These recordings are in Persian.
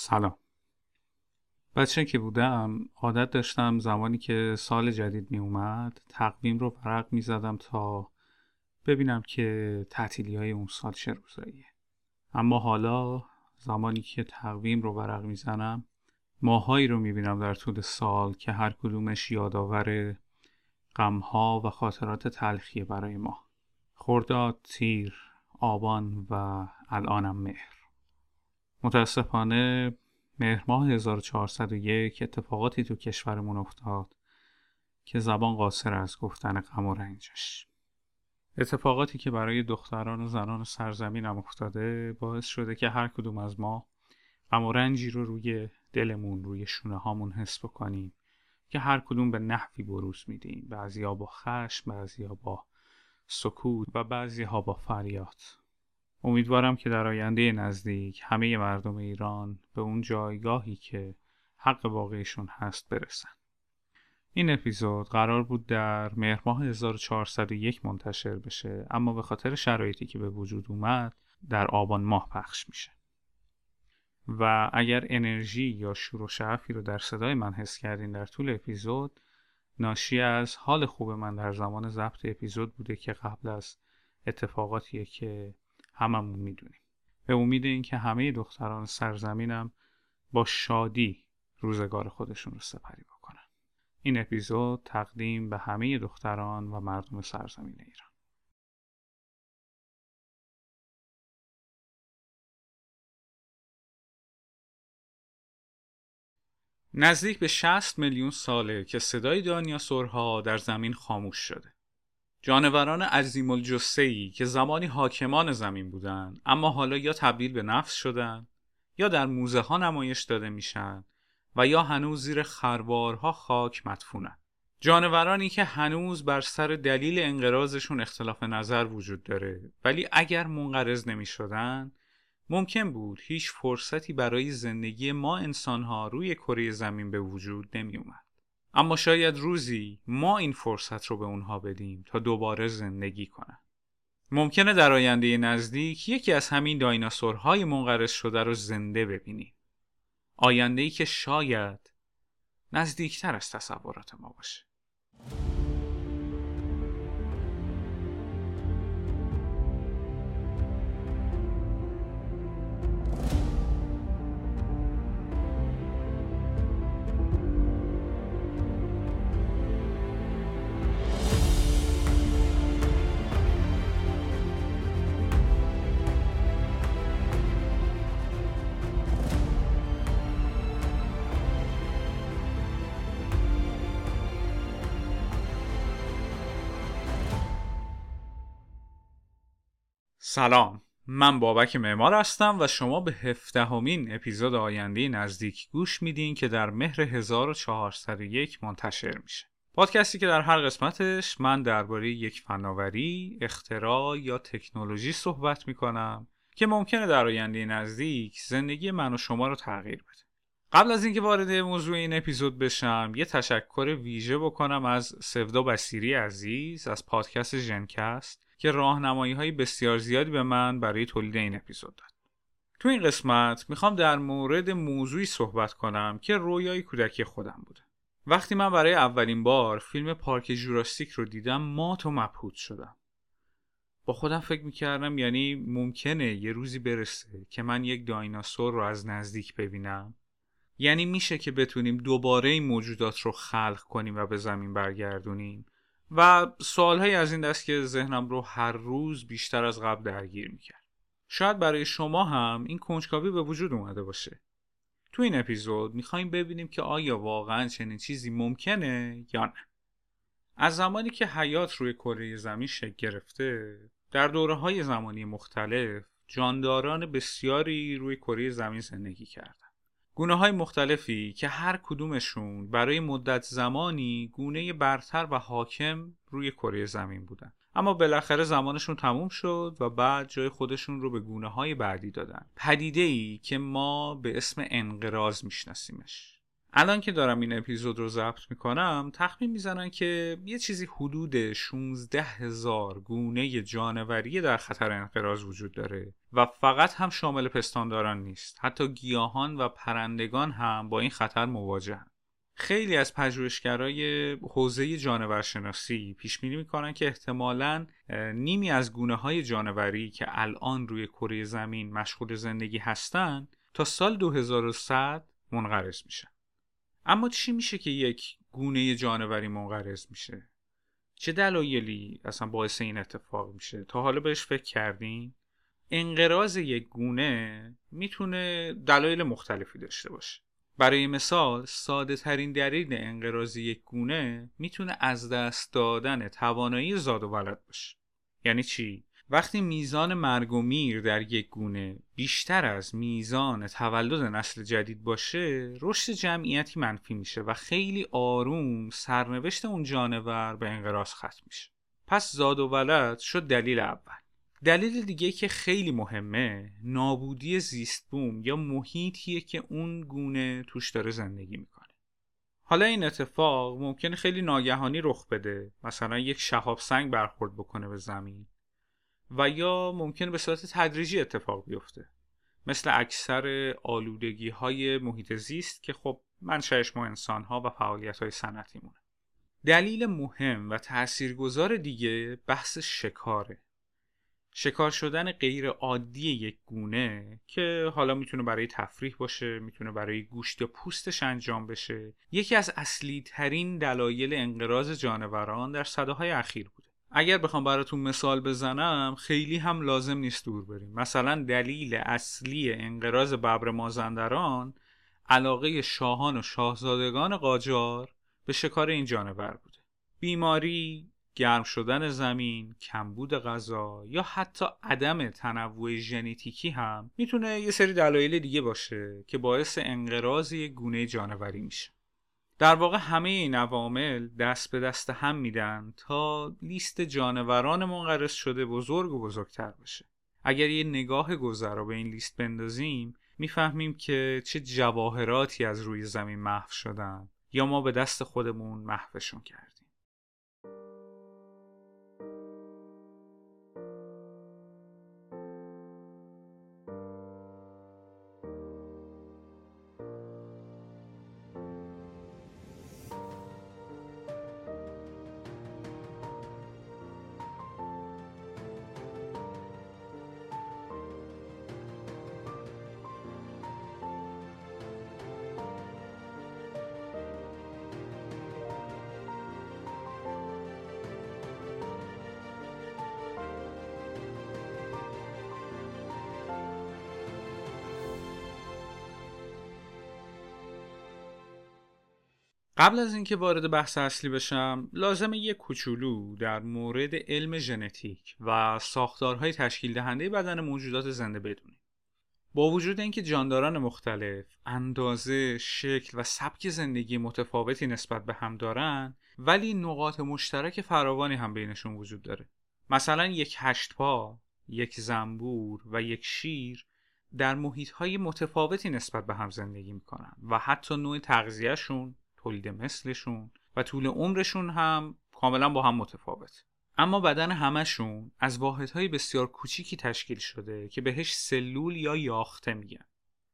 سلام. بچه که بودم؟ عادت داشتم زمانی که سال جدید می اومد تقویم رو ورق می زدم تا ببینم که تعطیلی های اون سال چه روزاییه. اما حالا زمانی که تقویم رو ورق می‌زنم ماهایی رو می‌بینم در طول سال که هر کدومش یادآور غمها و خاطرات تلخیه برای ما. خرداد تیر آبان و الانم مهر. متاسفانه مهر ماه 1401 اتفاقاتی تو کشورمون افتاد که زبان قاصر از گفتن غم و رنجش. اتفاقاتی که برای دختران و زنان سرزمینم افتاده باعث شده که هر کدوم از ما غم و رنجی رو روی دلمون روی شونه هامون حس بکنیم که هر کدوم به نحوی بروز میدیم. بعضی با خشم بعضی با سکوت و بعضی ها با فریاد. امیدوارم که در آینده نزدیک همه مردم ایران به اون جایگاهی که حق واقعیشون هست برسن. این اپیزود قرار بود در مهر ماه 1401 منتشر بشه اما به خاطر شرایطی که به وجود اومد در آبان ماه پخش میشه. و اگر انرژی یا شور و شعفی رو در صدای من حس کردین در طول اپیزود ناشی از حال خوب من در زمان ضبط اپیزود بوده که قبل از اتفاقاتیه که هممون می‌دونیم. به امید اینکه همه دختران سرزمینم با شادی روزگار خودشون رو سپری بکنن. این اپیزود تقدیم به همه دختران و مردم سرزمین ایران. نزدیک به 60 میلیون ساله که صدای دانیاسورها در زمین خاموش شده. جانوران عظیم الجسهی که زمانی حاکمان زمین بودند اما حالا یا تبدیل به نفس شدن یا در موزه ها نمایش داده میشن و یا هنوز زیر خربارها خاک مدفونن جانورانی که هنوز بر سر دلیل انقراضشون اختلاف نظر وجود داره ولی اگر منقرض نمی شدن ممکن بود هیچ فرصتی برای زندگی ما انسانها روی کره زمین به وجود نمی اومد. اما شاید روزی ما این فرصت رو به اونها بدیم تا دوباره زندگی کنن. ممکنه در آینده نزدیک یکی از همین دایناسورهای منقرض شده رو زنده ببینیم. آینده ای که شاید نزدیکتر از تصورات ما باشه. سلام. من بابک معمار هستم و شما به هفدهمین اپیزود آینده نزدیک گوش میدین که در مهر 1401 منتشر میشه. پادکستی که در هر قسمتش من درباره یک فناوری، اختراع یا تکنولوژی صحبت می‌کنم که ممکنه در آینده نزدیک زندگی من و شما رو تغییر بده. قبل از اینکه وارد موضوع این اپیزود بشم یه تشکر ویژه بکنم از سفدا بسیری عزیز از پادکست ژنکست. که راهنمایی های بسیار زیادی به من برای تولید این اپیزود داد. تو این قسمت می‌خوام در مورد موضوعی صحبت کنم که رویای کودکی خودم بوده. وقتی من برای اولین بار فیلم پارک جوراسیک رو دیدم مات و مبهوت شدم. با خودم فکر می‌کردم یعنی ممکنه یه روزی برسه که من یک دایناسور رو از نزدیک ببینم یعنی میشه که بتونیم دوباره این موجودات رو خلق کنیم و به زمین برگردونیم و سوالهایی از این دست که ذهنم رو هر روز بیشتر از قبل درگیر می‌کرد. شاید برای شما هم این کنجکاوی به وجود اومده باشه. تو این اپیزود می‌خوایم ببینیم که آیا واقعا چنین چیزی ممکنه یا نه. از زمانی که حیات روی کره زمین شکل گرفته در دوره های زمانی مختلف جانداران بسیاری روی کره زمین زندگی کردن. گونه های مختلفی که هر کدومشون برای مدت زمانی گونه برتر و حاکم روی کره زمین بودن. اما بالاخره زمانشون تموم شد و بعد جای خودشون رو به گونه های بعدی دادن. پدیده ای که ما به اسم انقراض میشناسیمش. الان که دارم این اپیزود رو ضبط می‌کنم تخمین می‌زنن که یه چیزی حدود 16 هزار گونه جانوری در خطر انقراض وجود داره و فقط هم شامل پستانداران نیست. حتی گیاهان و پرندگان هم با این خطر مواجهن. خیلی از پژوهشگرای حوزه جانورشناسی پیش بینی می‌کنن که احتمالا نیمی از گونه های جانوری که الان روی کره زمین مشغول زندگی هستند تا سال 2100 منقرض میشن. اما چی میشه که یک گونه جانوری منقرض میشه؟ چه دلایلی اصلا باعث این اتفاق میشه؟ تا حالا بهش فکر کردین؟ انقراض یک گونه می‌تونه دلایل مختلفی داشته باشه. برای مثال ساده ترین دلیل انقراض یک گونه می‌تونه از دست دادن توانایی زاد و ولد باشه. یعنی چی؟ وقتی میزان مرگ و میر در یک گونه بیشتر از میزان تولد نسل جدید باشه رشد جمعیتی منفی میشه و خیلی آروم سرنوشت اون جانور به انقراض ختم میشه. پس زاد و ولد شد دلیل اول. دلیل دیگه که خیلی مهمه نابودی زیست بوم یا محیطیه که اون گونه توش داره زندگی می‌کنه. حالا این اتفاق ممکنه خیلی ناگهانی رخ بده. مثلا یک شهاب سنگ برخورد بکنه به زمین. و یا ممکنه به صورت تدریجی اتفاق بیفته. مثل اکثر آلودگی های محیط زیست که خب منشأش ما انسان ها و فعالیت های صنعتی مونه دلیل مهم و تاثیرگذار دیگه بحث شکاره. شکار شدن غیر عادی یک گونه که حالا می‌تونه برای تفریح باشه می‌تونه برای گوشت یا پوستش انجام بشه یکی از اصلی ترین دلایل انقراض جانوران در صده های اخیر بوده. اگر بخوام براتون مثال بزنم خیلی هم لازم نیست دور بریم مثلا دلیل اصلی انقراض ببر مازندران علاقه شاهان و شاهزادگان قاجار به شکار این جانور بوده بیماری گرم شدن زمین، کمبود غذا یا حتی عدم تنوع ژنتیکی هم می‌تونه یه سری دلایل دیگه باشه که باعث انقراض گونه جانوری میشه. در واقع همه این عوامل دست به دست هم میدن تا لیست جانوران منقرض شده بزرگ و بزرگتر بشه. اگر یه نگاه گذرا به این لیست بندازیم می‌فهمیم که چه جواهراتی از روی زمین محو شدن یا ما به دست خودمون محوشون کردیم. قبل از اینکه وارد بحث اصلی بشم لازمه یک کوچولو در مورد علم ژنتیک و ساختارهای تشکیل دهنده بدن موجودات زنده بدونیم. با وجود اینکه جانداران مختلف اندازه، شکل و سبک زندگی متفاوتی نسبت به هم دارن ولی نقاط مشترک فراوانی هم بینشون وجود داره. مثلا یک هشت پا، یک زنبور و یک شیر در محیط های متفاوتی نسبت به هم زندگی می‌کنن و حتی نوع تغذیهشون تولید مثلشون و طول عمرشون هم کاملا با هم متفاوت اما بدن همشون از واحدهای بسیار کوچیکی تشکیل شده که بهش سلول یا یاخته میگن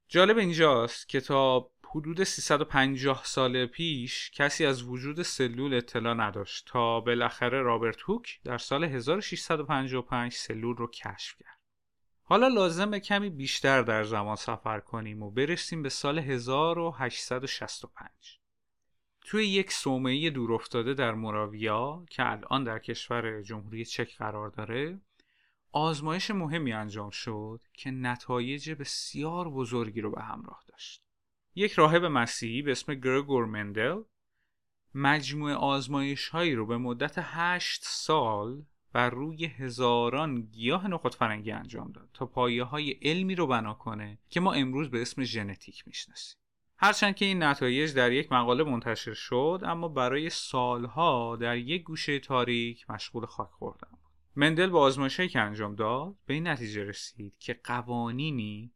جالب اینجاست که تا حدود 350 سال پیش کسی از وجود سلول اطلاع نداشت تا بالاخره رابرت هوک در سال 1655 سلول رو کشف کرد. حالا لازم کمی بیشتر در زمان سفر کنیم و برسیم به سال 1865. توی یک صومعه دورافتاده در موراویا که الان در کشور جمهوری چک قرار داره آزمایش مهمی انجام شد که نتایج بسیار بزرگی رو به همراه داشت. یک راهب مسیحی به اسم گرگور مندل مجموع آزمایش هایی رو به مدت هشت سال بر روی هزاران گیاه نخود فرنگی انجام داد تا پایه های علمی رو بنا کنه که ما امروز به اسم ژنتیک می‌شناسیم. هرچند که این نتایج در یک مقاله منتشر شد اما برای سالها در یک گوشه تاریک مشغول خاک خوردن بود. مندل با آزمایشهایی که انجام داد به این نتیجه رسید که قوانینی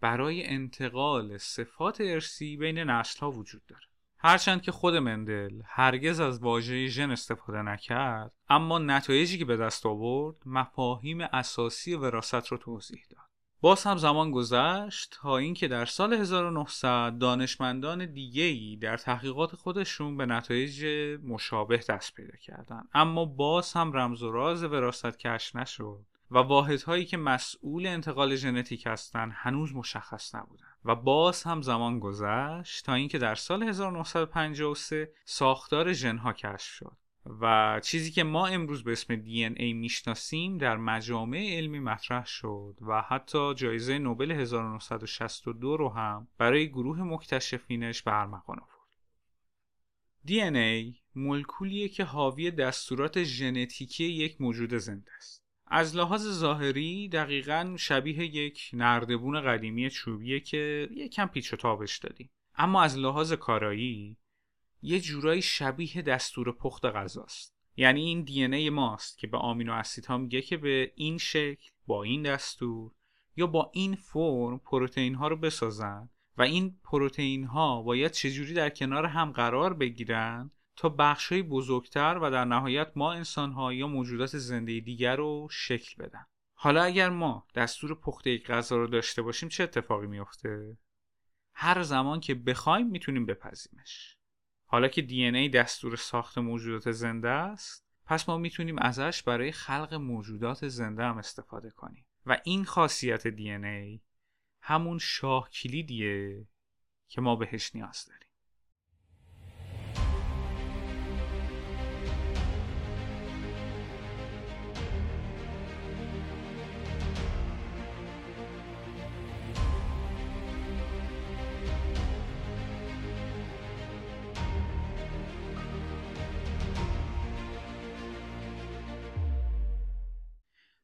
برای انتقال صفات ارسی بین نسل ها وجود داره. هرچند که خود مندل هرگز از واژه ژن استفاده نکرد اما نتایجی که به دست آورد مفاهیم اساسی وراست رو توضیح داد. باز هم زمان گذشت تا اینکه در سال 1900 دانشمندان دیگه‌ای در تحقیقات خودشون به نتایج مشابه دست پیدا کردن. اما باز هم رمز و راز وراست کشف نشد و واحدهایی که مسئول انتقال ژنتیک هستند هنوز مشخص نبودن. و باز هم زمان گذشت تا اینکه در سال 1953 ساختار ژنها کشف شد. و چیزی که ما امروز به اسم ای می‌شناسیم در مجامع علمی مطرح شد و حتی جایزه نوبل 1962 رو هم برای گروه مکتشفینش به آورد. ای مولکولیه که حاوی دستورات ژنتیکی یک موجود زنده است. از لحاظ ظاهری دقیقا شبیه یک نردبون قدیمی چوبیه که یک کم پیچ و تابش دادیم. اما از لحاظ کارایی یه جورایی شبیه دستور پخت غذاست. یعنی این دی ای ماست که به آمینو اسیدها میگه که به این شکل با این دستور یا با این فرم پروتئین ها رو بسازن و این پروتئین ها باید چجوری در کنار هم قرار بگیرن تا بخش بزرگتر و در نهایت ما انسان ها یا موجودات زنده دیگر رو شکل بدن. حالا اگر ما دستور پخت یک غذا رو داشته باشیم چه اتفاقی میفته؟ هر زمان که بخوایم می‌تونیم بپذیمش حالا که دی ای دستور ساخت موجودات زنده است پس ما می‌تونیم ازش برای خلق موجودات زنده هم استفاده کنیم. و این خاصیت دی ای همون شاه کلیدیه که ما بهش نیاز داریم.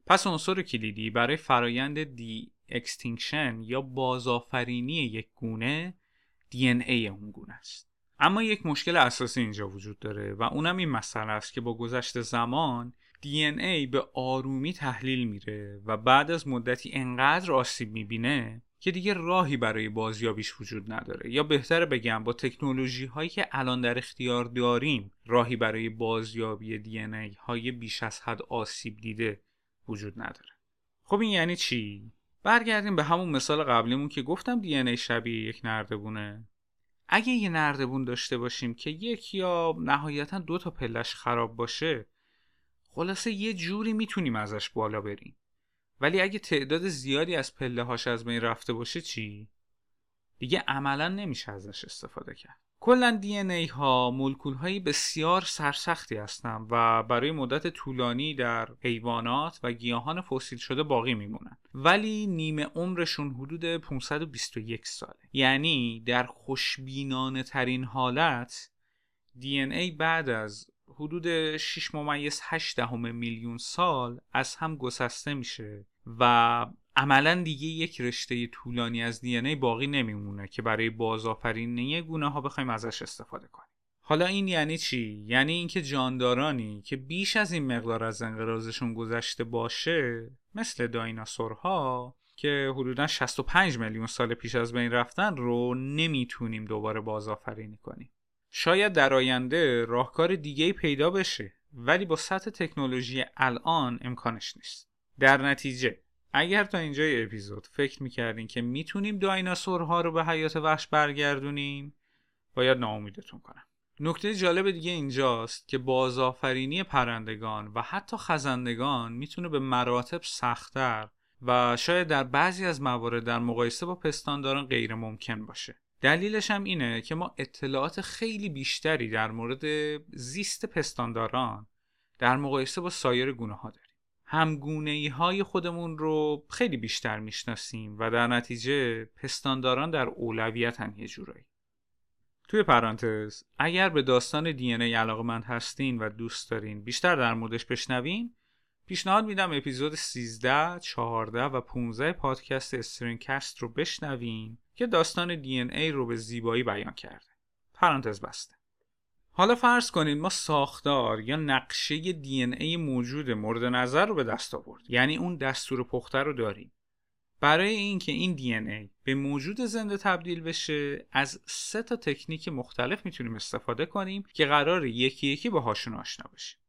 پس عنصر کلیدی برای فرایند de-extinction یا بازآفرینی یک گونه DNA اون گونه است. اما یک مشکل اساسی اینجا وجود داره و اونم این مسئله است که با گذشت زمان DNA به آرومی تحلیل میره و بعد از مدتی انقدر آسیب می‌بینه که دیگه راهی برای بازیابیش وجود نداره. یا بهتر بگم با تکنولوژی هایی که الان در اختیار داریم راهی برای بازیابی DNA های بیش از حد آسیب دیده وجود نداره. خب این یعنی چی؟ برگردیم به همون مثال قبلیمون که گفتم دی ای شبیه یک نردبونه. اگه یه نردبون داشته باشیم که یک یا نهایتا دو تا پلش خراب باشه خلاصه یه جوری می‌تونیم ازش بالا بریم. ولی اگه تعداد زیادی از پله هاش از بین رفته باشه چی؟ دیگه عملا نمیشه ازش استفاده کرد. کلا دی ای ها مولکول هایی بسیار سرسختی هستند و برای مدت طولانی در حیوانات و گیاهان فسیل شده باقی میمونن ولی نیمه عمرشون حدود 521 ساله. یعنی در خوشبینانه ترین حالت دی ای بعد از حدود 6 ممیز 8 دهم میلیون سال از هم گسسته میشه و عملا دیگه یک رشته طولانی از دی باقی نمیمونه که برای بازآفرینی گونه ها بخوایم ازش استفاده کنیم. حالا این یعنی چی؟ یعنی اینکه جاندارانی که بیش از این مقدار از انقراضشون گذشته باشه مثل دایناسورها که حدودا 65 میلیون سال پیش از بین رفتن رو نمی‌تونیم دوباره بازآفرینی کنیم. شاید در آینده راهکار دیگه پیدا بشه ولی با سطح تکنولوژی الان امکانش نیست. در نتیجه اگر تا اینجای اپیزود فکر می‌کردین که می‌تونیم دایناسورها رو به حیات وحش برگردونیم باید ناامیدتون کنم. نکته جالب دیگه اینجاست که بازآفرینی پرندگان و حتی خزندگان می‌تونه به مراتب سختتر و شاید در بعضی از موارد در مقایسه با پستانداران غیر ممکن باشه. دلیلش هم اینه که ما اطلاعات خیلی بیشتری در مورد زیست پستانداران در مقایسه با سایر گونه ها داریم. همگونه های خودمون رو خیلی بیشتر می‌شناسیم و در نتیجه پستانداران در اولویتن یه جورایی توی پرانتز اگر به داستان دی ای علاقمند هستین و دوست دارین بیشتر در موردش بشنوین پیشنهاد میدم اپیزود 13, 14 و 15 پادکست استرینکست رو بشنوین که داستان دی ای رو به زیبایی بیان کرده. پرانتز بسته. حالا فرض کنید ما ساختار یا نقشه دی ای موجود مورد نظر رو به دست آورد. یعنی اون دستور پخته رو داریم. برای اینکه این دی ای به موجود زنده تبدیل بشه از سه تا تکنیک مختلف می‌تونیم استفاده کنیم که قرار یکی یکی باهاشون آشنا بشیم.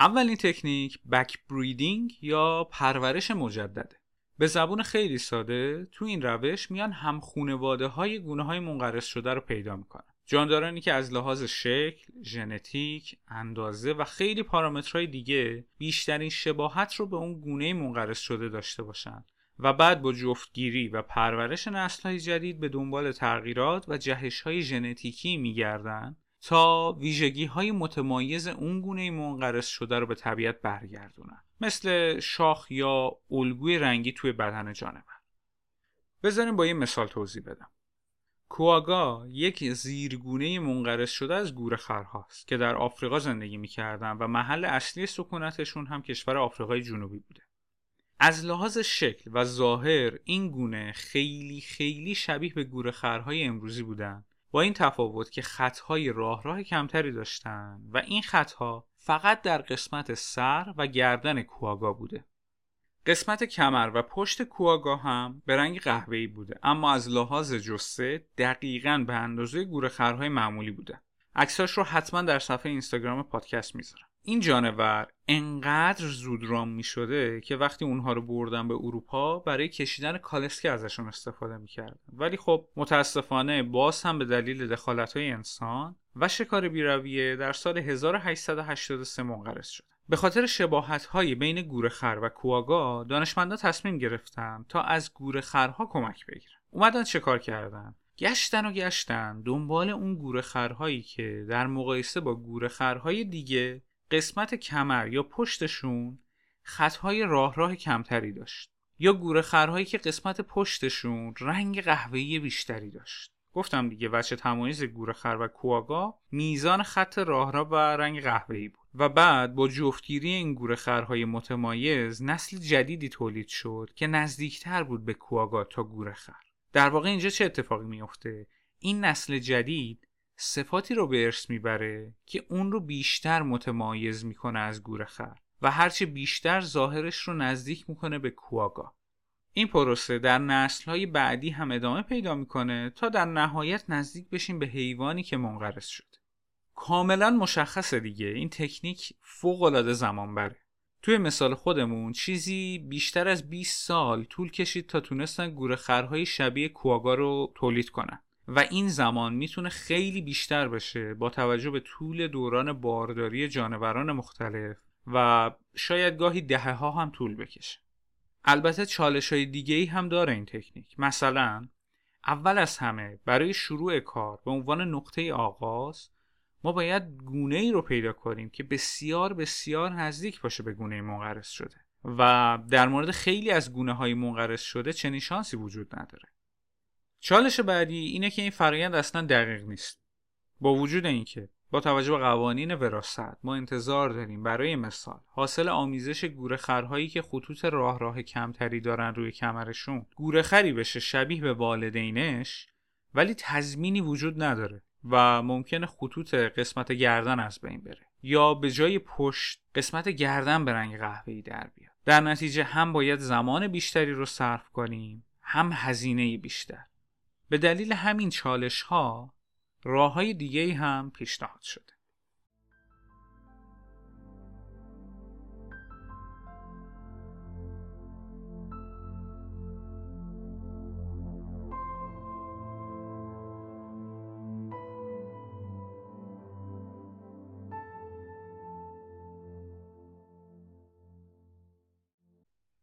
اولین تکنیک بک بریدینگ یا پرورش مجدده. به زبون خیلی ساده تو این روش میان هم خونواده های گونه های منقرض شده رو پیدا می‌کنن. جاندارانی که از لحاظ شکل، ژنتیک، اندازه و خیلی پارامترهای دیگه بیشترین شباهت رو به اون گونه منقرض شده داشته باشن و بعد با جفتگیری و پرورش نسل‌های جدید به دنبال تغییرات و جهش‌های ژنتیکی میگردن تا ویژگی های متمایز اون گونه منقرض شده رو به طبیعت برگردونن. مثل شاخ یا الگوی رنگی توی بدن جانور. بذاریم با یه مثال توضیح بدم. کواگا یک زیرگونه منقرض شده از گورخرهاست که در آفریقا زندگی می‌کردن و محل اصلی سکونتشون هم کشور آفریقای جنوبی بوده. از لحاظ شکل و ظاهر این گونه خیلی خیلی شبیه به گورخرهای امروزی بودن. با این تفاوت که خطهای راه راه کمتری داشتن و این خطها فقط در قسمت سر و گردن کواگا بوده. قسمت کمر و پشت کواگا هم به رنگ قهوه‌ای بوده اما از لحاظ جسه دقیقا به اندازه گورخرهای معمولی بوده. عکساش رو حتما در صفحه اینستاگرام پادکست می‌ذارم. این جانور انقدر زود رام می شده که وقتی اونها رو بردن به اروپا برای کشیدن کالسکه ازشون استفاده می‌کردن. ولی خب متاسفانه باز هم به دلیل دخالت های انسان و شکار بیرویه در سال 1883 منقرض شد. به خاطر شباهت های بین گورخر و کواگا دانشمندا تصمیم گرفتن تا از گورخرها کمک بگیرن. اومدن چه کار کردن؟ گشتن و گشتن دنبال اون گورخرهایی که در مقایسه با گورخرهای دیگه قسمت کمر یا پشتشون خطهای راه راه کمتری داشت یا گوره خرهایی که قسمت پشتشون رنگ قهوه‌ای بیشتری داشت. گفتم دیگه وچه تمایز گوره خر و کواگا میزان خط راه را و رنگ قهوه‌ای بود. و بعد با جفتگیری این گوره خرهای متمایز نسل جدیدی تولید شد که نزدیکتر بود به کواگا تا گوره خر. در واقع اینجا چه اتفاقی میافته؟ این نسل جدید صفاتی رو به ارث می‌بره که اون رو بیشتر متمایز می‌کنه از گورخر و هرچه بیشتر ظاهرش رو نزدیک می‌کنه به کواگا. این پروسه در نسلهای بعدی هم ادامه پیدا می‌کنه تا در نهایت نزدیک بشیم به حیوانی که منقرض شد. کاملا مشخصه دیگه این تکنیک فوق العاده زمان بره توی مثال خودمون چیزی بیشتر از 20 سال طول کشید تا تونستن گورخرهای شبیه کواگا رو تولید کنن. و این زمان می‌تونه خیلی بیشتر بشه با توجه به طول دوران بارداری جانوران مختلف و شاید گاهی دهه ها هم طول بکشه. البته چالش های دیگه ای هم داره این تکنیک. مثلا اول از همه برای شروع کار به عنوان نقطه آغاز ما باید گونه ای رو پیدا کنیم که بسیار بسیار نزدیک باشه به گونه منقرض شده و در مورد خیلی از گونه های منقرض شده چنین شانسی وجود نداره. چالش بعدی اینه که این فرایند اصلا دقیق نیست. با وجود اینکه با توجه به قوانین وراست ما انتظار داریم برای مثال حاصل آمیزش گورخرهایی که خطوط راه راه کمتری دارن روی کمرشون گورخری بشه شبیه به والدینش ولی تضمینی وجود نداره و ممکنه خطوط قسمت گردن از بین بره یا به جای پشت قسمت گردن به رنگ قهوه‌ای در بیاد. در نتیجه هم باید زمان بیشتری رو صرف کنیم هم هزینه بیشتر. به دلیل همین چالش ها راه های دیگه هم پیشنهاد شده.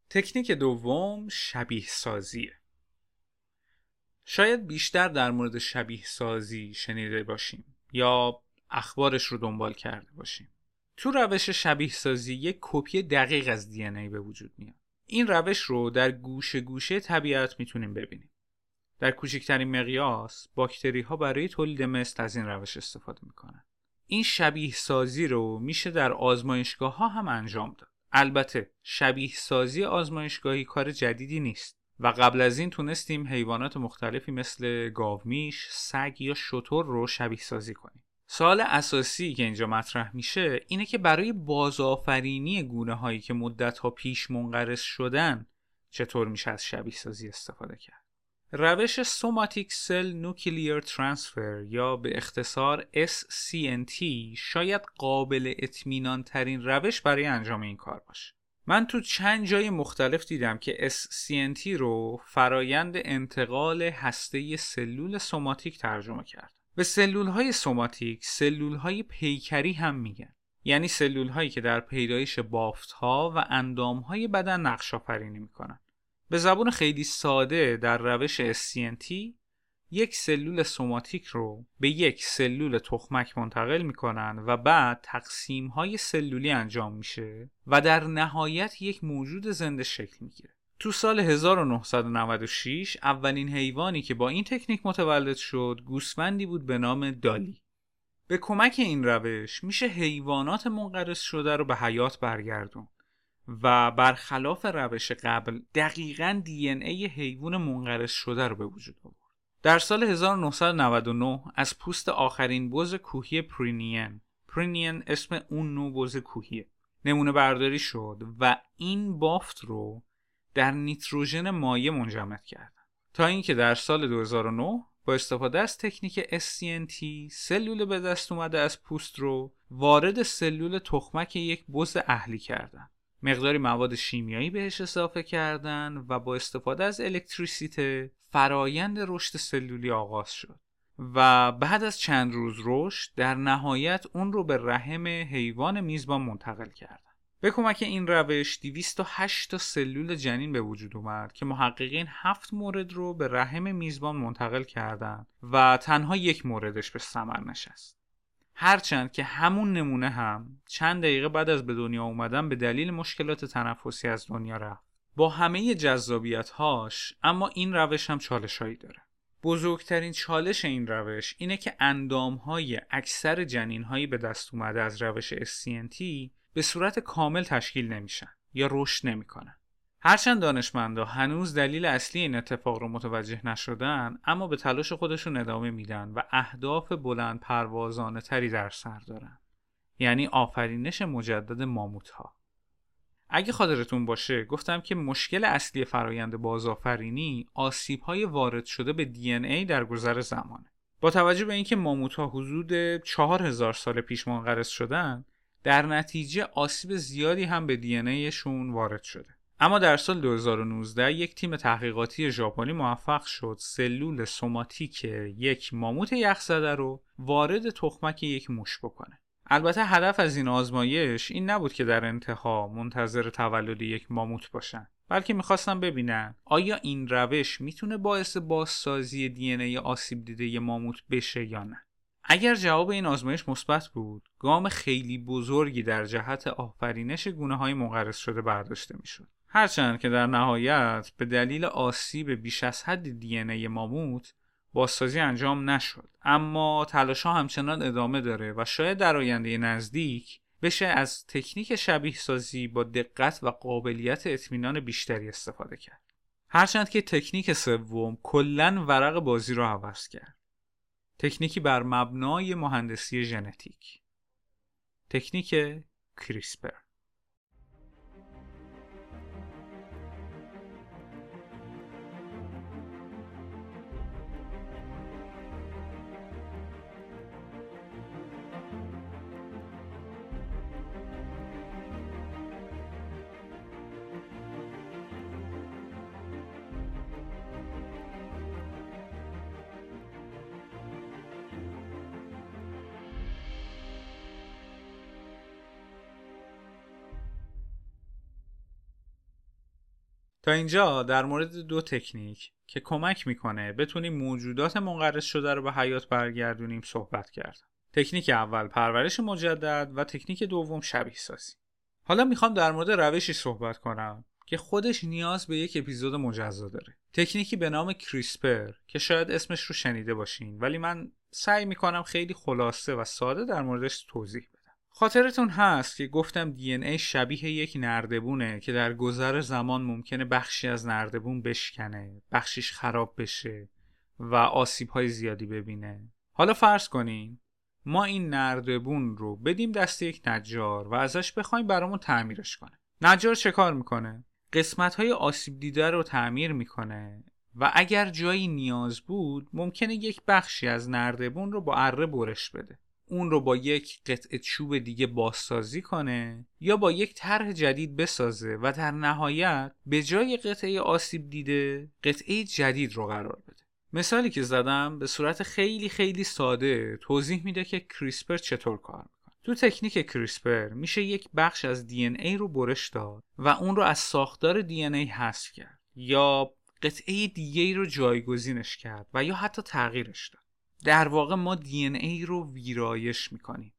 تکنیک دوم شبیه سازیه شاید بیشتر در مورد شبیه سازی شنیده باشیم یا اخبارش رو دنبال کرده باشیم. تو روش شبیه سازی یک کپی دقیق از دی ای به وجود میاد. این روش رو در گوشه گوشه طبیعت می‌تونیم ببینیم. در کوچکترین مقیاس باکتری ها برای تولید مثل از این روش استفاده می‌کنن. این شبیه سازی رو میشه در آزمایشگاه ها هم انجام داد. البته شبیه سازی آزمایشگاهی کار جدیدی نیست. و قبل از این تونستیم حیوانات مختلفی مثل گاومیش، سگ یا شتر رو شبیه سازی کنیم. سوال اساسی که اینجا مطرح میشه اینه که برای بازآفرینی گونه هایی که مدت ها پیش منقرض شدن چطور میشه از شبیه سازی استفاده کرد روش سوماتیک سل نوکلیر ترانسفر یا به اختصار SCNT شاید قابل اطمینان ترین روش برای انجام این کار باشه من تو چند جای مختلف دیدم که SCNT رو فرایند انتقال هسته سلول سوماتیک ترجمه کرد. به سلول های سوماتیک سلول های پیکری هم میگن. یعنی سلول هایی که در پیدایش بافت ها و اندام های بدن نقش آفرینی می‌کنن. به زبون خیلی ساده در روش SCNT یک سلول سوماتیک رو به یک سلول تخمک منتقل می‌کنن و بعد تقسیم های سلولی انجام میشه و در نهایت یک موجود زنده شکل می‌گیره. تو سال 1996 اولین حیوانی که با این تکنیک متولد شد گوسفندی بود به نام دالی. به کمک این روش میشه حیوانات منقرض شده رو به حیات برگردون و برخلاف روش قبل دقیقا دی ای حیوان منقرض شده رو به وجود آورد. در سال 1999 از پوست آخرین بز کوهی پرینین. پرینین اسم اون نوع بز کوهیه. نمونه برداری شد و این بافت رو در نیتروژن مایع منجمد کردن تا اینکه در سال 2009 با استفاده از تکنیک SCNT سلول به دست اومده از پوست رو وارد سلول تخمک یک بز اهلی کردن. مقداری مواد شیمیایی بهش اضافه کردن و با استفاده از الکتریسیته فرایند رشد سلولی آغاز شد و بعد از چند روز رشد در نهایت اون رو به رحم حیوان میزبان منتقل کردن به کمک این روش 208 تا سلول جنین به وجود اومد که محققین هفت مورد رو به رحم میزبان منتقل کردند و تنها یک موردش به ثمر نشست. هرچند که همون نمونه هم چند دقیقه بعد از به دنیا اومدن به دلیل مشکلات تنفسی از دنیا رفت. با همه جذابیت هاش اما این روش هم چالش هایی داره. بزرگترین چالش این روش اینه که اندام های اکثر جنین هایی به دست اومده از روش SCNT به صورت کامل تشکیل نمیشن یا رشد نمی‌کنن. هرچند دانشمندا هنوز دلیل اصلی این اتفاق رو متوجه نشدن اما به تلاش خودشون ادامه میدن و اهداف بلند پروازانه تری در سر دارن. یعنی آفرینش مجدد ماموت ها اگه خاطرتون باشه گفتم که مشکل اصلی فرایند بازآفرینی آسیب های وارد شده به دی ای در گذر زمانه. با توجه به اینکه ماموت ها حدود 4000 سال پیش منقرض شدن در نتیجه آسیب زیادی هم به دی شون وارد شده. اما در سال 2019 یک تیم تحقیقاتی ژاپنی موفق شد. سلول سوماتیک یک ماموت یخزده رو وارد تخمک یک موش بکنه. البته هدف از این آزمایش این نبود که در انتها منتظر تولد یک ماموت باشن بلکه می‌خواستم ببینن آیا این روش می‌تونه باعث بازسازی دی ای آسیب دیده ماموت بشه یا نه. اگر جواب این آزمایش مثبت بود گام خیلی بزرگی در جهت آفرینش گونه های منقرض شده برداشته می‌شد. هرچند که در نهایت به دلیل آسیب بیش از حد دی ای ماموت بازسازی انجام نشد. اما تلاش ها همچنان ادامه داره و شاید در آینده نزدیک بشه از تکنیک شبیه سازی با دقت و قابلیت اطمینان بیشتری استفاده کرد. هرچند که تکنیک سوم کلا ورق بازی رو عوض کرد. تکنیکی بر مبنای مهندسی ژنتیک. تکنیک کریسپر. تا اینجا در مورد دو تکنیک که کمک می‌کنه بتونیم موجودات منقرض شده رو به حیات برگردونیم صحبت کردم. تکنیک اول پرورش مجدد و تکنیک دوم شبیه سازی. حالا می‌خوام در مورد روشی صحبت کنم که خودش نیاز به یک اپیزود مجزا داره. تکنیکی به نام کریسپر که شاید اسمش رو شنیده باشین ولی من سعی می‌کنم خیلی خلاصه و ساده در موردش توضیح خاطرتون هست که گفتم دی ای شبیه یک نردبونه که در گذر زمان ممکنه بخشی از نردبون بشکنه بخشیش خراب بشه و آسیب های زیادی ببینه. حالا فرض کنیم ما این نردبون رو بدیم دست یک نجار و ازش بخوایم برامون تعمیرش کنه. نجار چه کار می‌کنه؟ قسمت های آسیب دیده رو تعمیر می‌کنه و اگر جایی نیاز بود ممکنه یک بخشی از نردبون رو با اره برش بده. اون رو با یک قطعه چوب دیگه بازسازی کنه یا با یک طرح جدید بسازه و در نهایت به جای قطعه آسیب دیده قطعه جدید رو قرار بده. مثالی که زدم به صورت خیلی خیلی ساده توضیح میده که کریسپر چطور کار می‌کنه. تو تکنیک کریسپر میشه یک بخش از دی ای رو برش داد و اون رو از ساختار دی ای حذف کرد یا قطعه دیگه ای رو جایگزینش کرد و یا حتی تغییرش داد. در واقع ما دی ای رو ویرایش می‌کنیم.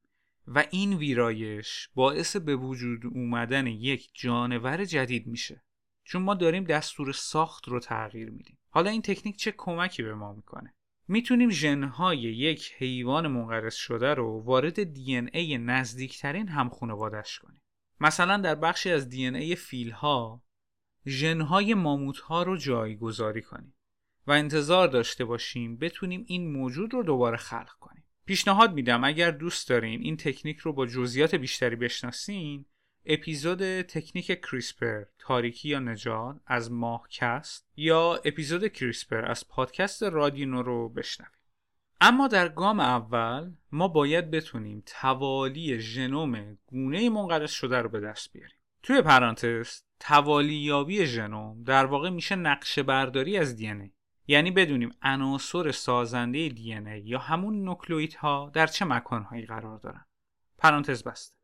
و این ویرایش باعث به وجود اومدن یک جانور جدید میشه. چون ما داریم دستور ساخت رو تغییر میدیم. حالا این تکنیک چه کمکی به ما می‌کنه؟ می‌تونیم ژنهای یک حیوان منقرض شده رو وارد دی ای نزدیکترین همخونوادش کنیم. مثلا در بخشی از دی ای فیل ها ژنهای ماموت ها رو جایگذاری کنیم. و انتظار داشته باشیم بتونیم این موجود رو دوباره خلق کنیم. پیشنهاد میدم اگر دوست دارین این تکنیک رو با جزئیات بیشتری بشناسین اپیزود تکنیک کریسپر تاریکی یا نجات از ماهکست یا اپیزود کریسپر از پادکست رادینو رو بشنویم اما در گام اول ما باید بتونیم توالی ژنوم گونه منقرض شده رو به دست بیاریم. توی پرانتز توالی یابی ژنوم در واقع میشه نقشه برداری از دی. یعنی بدونیم عناصر سازنده دی یا همون ها در چه مکانهایی قرار دارن. پرانتز بسته.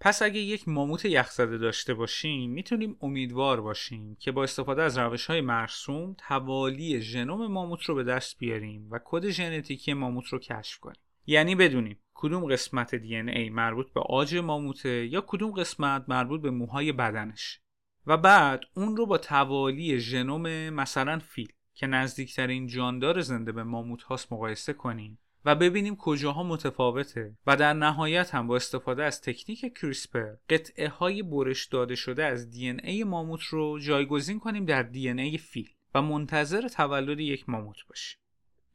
پس اگه یک ماموت یخزده داشته باشیم می‌تونیم امیدوار باشیم که با استفاده از روش های مرسوم توالی ژنوم ماموت رو به دست بیاریم و کد ژنتیکی ماموت رو کشف کنیم. یعنی بدونیم کدوم قسمت دی ای مربوط به آج ماموته یا کدوم قسمت مربوط به موهای بدنش. و بعد اون رو با توالی ژنوم مثلا فیل که نزدیکترین جاندار زنده به ماموت هاست مقایسه کنیم و ببینیم کجاها متفاوته و در نهایت هم با استفاده از تکنیک کریسپر قطعه های برش داده شده از دی ای ماموت رو جایگزین کنیم در دی ای فیل و منتظر تولد یک ماموت باشیم.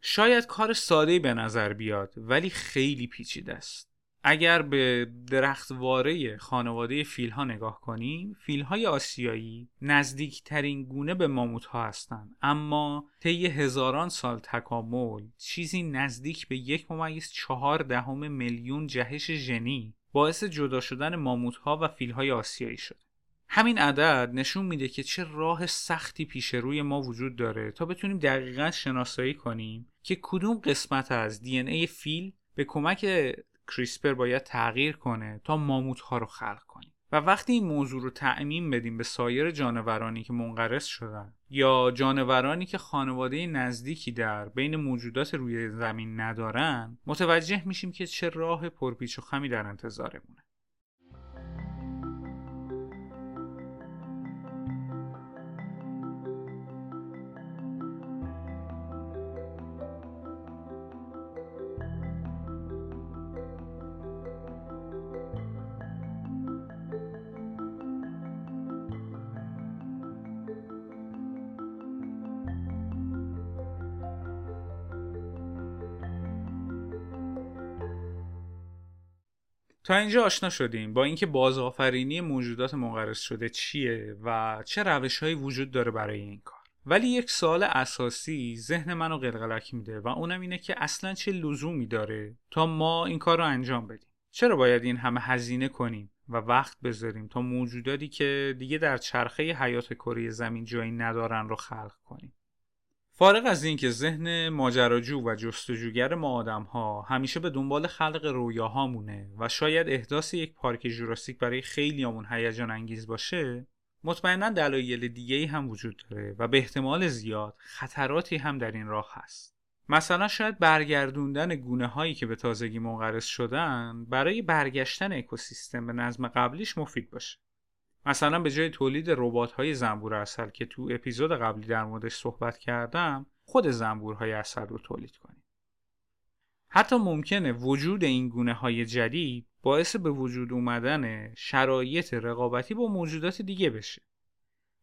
شاید کار ساده به نظر بیاد ولی خیلی پیچیده است. اگر به درختواره خانواده فیل ها نگاه کنیم فیل های آسیایی نزدیکترین گونه به ماموت ها هستند اما طی هزاران سال تکامل چیزی نزدیک به یک ممیز چهار دهم میلیون جهش ژنی باعث جدا شدن ماموت ها و فیل های آسیایی شد همین عدد نشون میده که چه راه سختی پیش روی ما وجود داره تا بتونیم دقیقا شناسایی کنیم که کدوم قسمت از ای فیل به کمک کریسپر باید تغییر کنه تا ماموت ها رو خلق کنیم. و وقتی این موضوع رو تعمین بدیم به سایر جانورانی که منقرض شدن یا جانورانی که خانواده نزدیکی در بین موجودات روی زمین ندارن متوجه میشیم که چه راه پرپیچ و خمی در انتظارمونه. تا اینجا آشنا شدیم با اینکه بازآفرینی موجودات منقرض شده چیه و چه روشهایی وجود داره برای این کار. ولی یک سال اساسی ذهن منو قلقلک میده و اونم اینه که اصلا چه لزومی داره تا ما این کار رو انجام بدیم. چرا باید این همه هزینه کنیم و وقت بذاریم تا موجوداتی که دیگه در چرخه حیات کره زمین جایی ندارن رو خلق کنیم؟ فارغ از اینکه ذهن ماجراجو و جستجوگر ما آدم ها همیشه به دنبال خلق رویاهامونه و شاید احداث یک پارک جوراسیک برای خیلیامون هیجان انگیز باشه مطمئنا دلایل دیگه هم وجود داره و به احتمال زیاد خطراتی هم در این راه هست. مثلا شاید برگردوندن گونه هایی که به تازگی منقرض شدن برای برگشتن اکوسیستم به نظم قبلیش مفید باشه. مثلا به جای تولید ربات های زنبور اصل که تو اپیزود قبلی در موردش صحبت کردم خود زنبورهای اصل رو تولید کنیم حتی ممکنه وجود این گونه های جدید باعث به وجود اومدن شرایط رقابتی با موجودات دیگه بشه.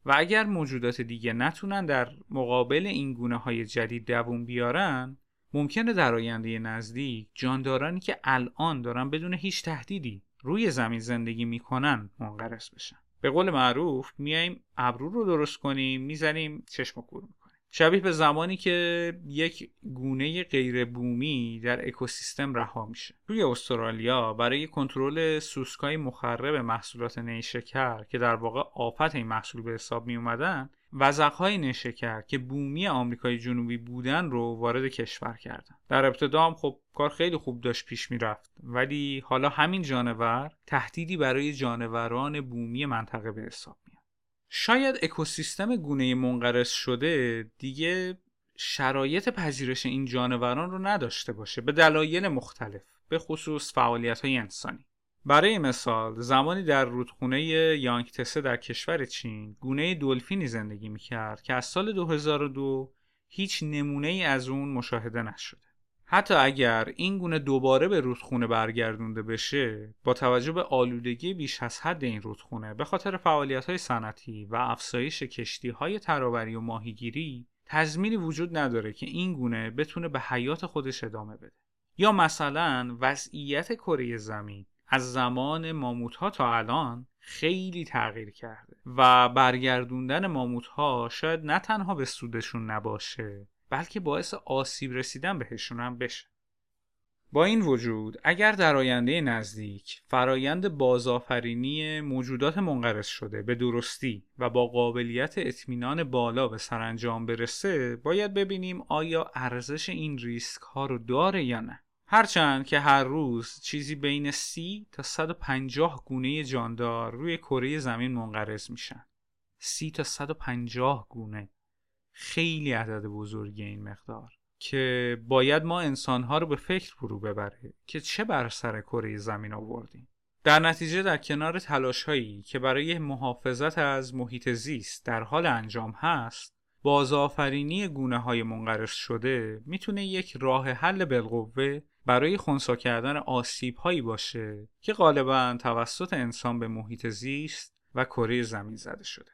و اگر موجودات دیگه نتونن در مقابل این گونه های جدید دووم بیارن ممکنه در آینده نزدیک جاندارانی که الان دارن بدون هیچ تهدیدی روی زمین زندگی می‌کنن منقرض بشن. به قول معروف میایم ابرو رو درست کنیم می‌زنیم چشم و کور می‌کنیم. شبیه به زمانی که یک گونه غیر بومی در اکوسیستم رها میشه. توی استرالیا برای کنترل سوسکای مخرب محصولات نیشکر که در واقع آفت این محصول به حساب می اومدن وزقهای نشکر که بومی آمریکای جنوبی بودن رو وارد کشور کردن. در ابتدا هم خب کار خیلی خوب داشت پیش می‌رفت ولی حالا همین جانور تهدیدی برای جانوران بومی منطقه به حساب میاد. شاید اکوسیستم گونه منقرض شده دیگه شرایط پذیرش این جانوران رو نداشته باشه به دلایل مختلف به خصوص فعالیت های انسانی. برای مثال زمانی در رودخونه یانگتسه در کشور چین گونه دلفینی زندگی می‌کرد که از سال 2002 هیچ نمونه ای از اون مشاهده نشده. حتی اگر این گونه دوباره به رودخونه برگردونده بشه با توجه به آلودگی بیش از حد این رودخونه به خاطر فعالیت های صنعتی و افزایش کشتی های ترابری و ماهیگیری تضمینی وجود نداره که این گونه بتونه به حیات خودش ادامه بده. یا مثلا وضعیت کره زمین. از زمان ماموت ها تا الان خیلی تغییر کرده و برگردوندن ماموت ها شاید نه تنها به سودشون نباشه بلکه باعث آسیب رسیدن بهشون هم بشه. با این وجود اگر در آینده نزدیک فرایند بازآفرینی موجودات منقرض شده به درستی و با قابلیت اطمینان بالا به سرانجام برسه باید ببینیم آیا ارزش این ریسک ها رو داره یا نه. هرچند که هر روز چیزی بین سی تا 150 گونه جاندار روی کره زمین منقرض میشن. سی تا 150 گونه. خیلی عدد بزرگی این مقدار. که باید ما انسانها رو به فکر فرو ببره که چه بر سر کره زمین آوردیم. در نتیجه در کنار تلاش هایی که برای محافظت از محیط زیست در حال انجام هست بازآفرینی گونه های منقرض شده می‌تونه یک راه حل بالقوه برای خونسا کردن آسیب هایی باشه که غالبا توسط انسان به محیط زیست و کره زمین زده شده.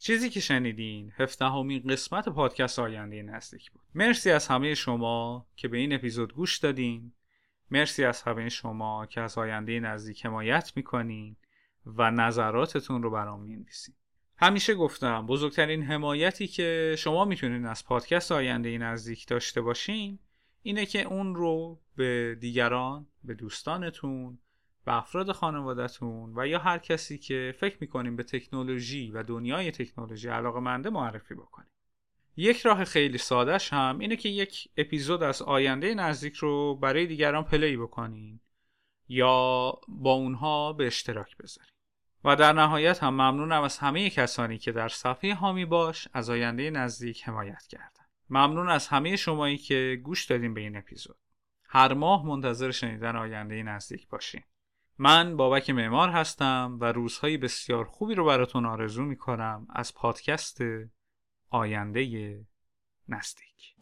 چیزی که شنیدین هفدهمین قسمت پادکست آینده نزدیک بود. مرسی از همه شما که به این اپیزود گوش دادین. مرسی از همه شما که از آینده نزدیک حمایت می‌کنین و نظراتتون رو برام می‌نویسین. همیشه گفتم بزرگترین حمایتی که شما می‌تونین از پادکست آینده نزدیک داشته باشین اینه که اون رو به دیگران به دوستانتون به افراد خانوادهتون و یا هر کسی که فکر می‌کنیم به تکنولوژی و دنیای تکنولوژی علاقه منده معرفی بکنیم. یک راه خیلی سادهش هم اینه که یک اپیزود از آینده نزدیک رو برای دیگران پلی بکنین یا با اونها به اشتراک بذارین. و در نهایت هم ممنونم از همه کسانی که در صفحه هامی باش از آینده نزدیک حمایت کردن. ممنون از همه شمایی که گوش دادین به این اپیزود. هر ماه منتظر شنیدن آینده نزدیک باشین. من بابک معمار هستم و روزهای بسیار خوبی رو براتون آرزو می‌کنم از پادکست آینده نزدیک.